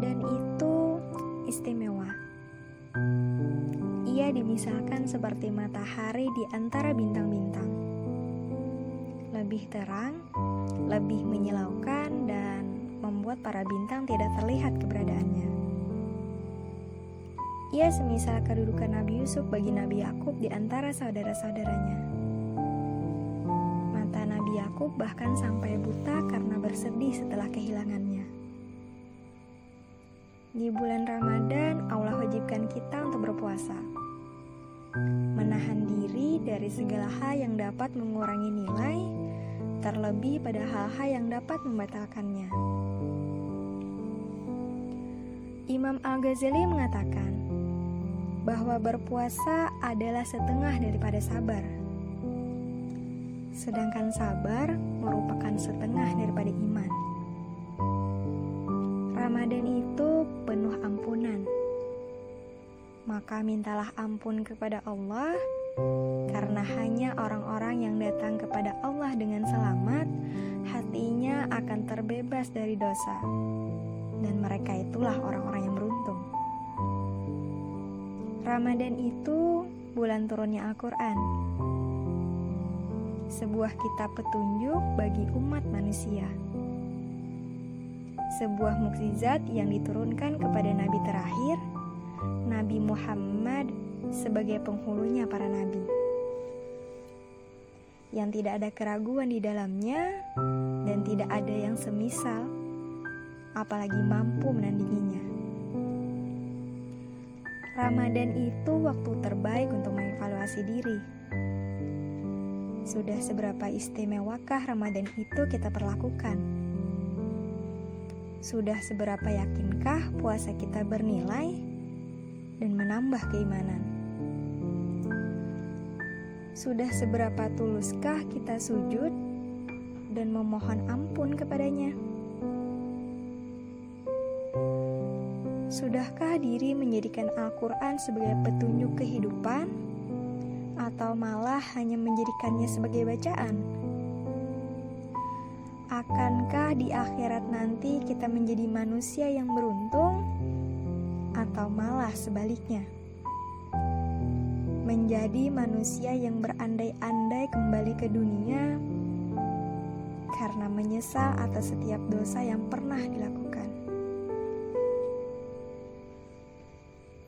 Ramadan itu istimewa. Ia dimisalkan seperti matahari di antara bintang-bintang. Lebih terang, lebih menyilaukan, dan membuat para bintang tidak terlihat keberadaannya. Ia semisal kedudukan Nabi Yusuf bagi Nabi Yakub di antara saudara-saudaranya. Mata Nabi Yakub bahkan sampai buta karena bersedih setelah kehilangannya. Di bulan Ramadan, Allah wajibkan kita untuk berpuasa. Menahan diri dari segala hal yang dapat mengurangi nilai, terlebih pada hal-hal yang dapat membatalkannya. Imam Al-Ghazali mengatakan bahwa berpuasa adalah setengah daripada sabar. Sedangkan sabar merupakan setengah daripada iman. Ramadan itu penuh ampunan. Maka mintalah ampun kepada Allah karena hanya orang-orang yang datang kepada Allah dengan selamat hatinya akan terbebas dari dosa. Dan mereka itulah orang-orang yang beruntung. Ramadan itu bulan turunnya Al-Qur'an. Sebuah kitab petunjuk bagi umat manusia sebuah mukjizat yang diturunkan kepada nabi terakhir, Nabi Muhammad sebagai penghulunya para nabi. Yang tidak ada keraguan di dalamnya dan tidak ada yang semisal, apalagi mampu menandinginya. Ramadan itu waktu terbaik untuk mengevaluasi diri. Sudah seberapa istimewakah Ramadan itu kita perlakukan? Sudah seberapa yakinkah puasa kita bernilai dan menambah keimanan? Sudah seberapa tuluskah kita sujud dan memohon ampun kepadanya? Sudahkah diri menjadikan Al-Quran sebagai petunjuk kehidupan, atau malah hanya menjadikannya sebagai bacaan? Akankah di akhirat nanti kita menjadi manusia yang beruntung, atau malah sebaliknya? Menjadi manusia yang berandai-andai kembali ke dunia karena menyesal atas setiap dosa yang pernah dilakukan.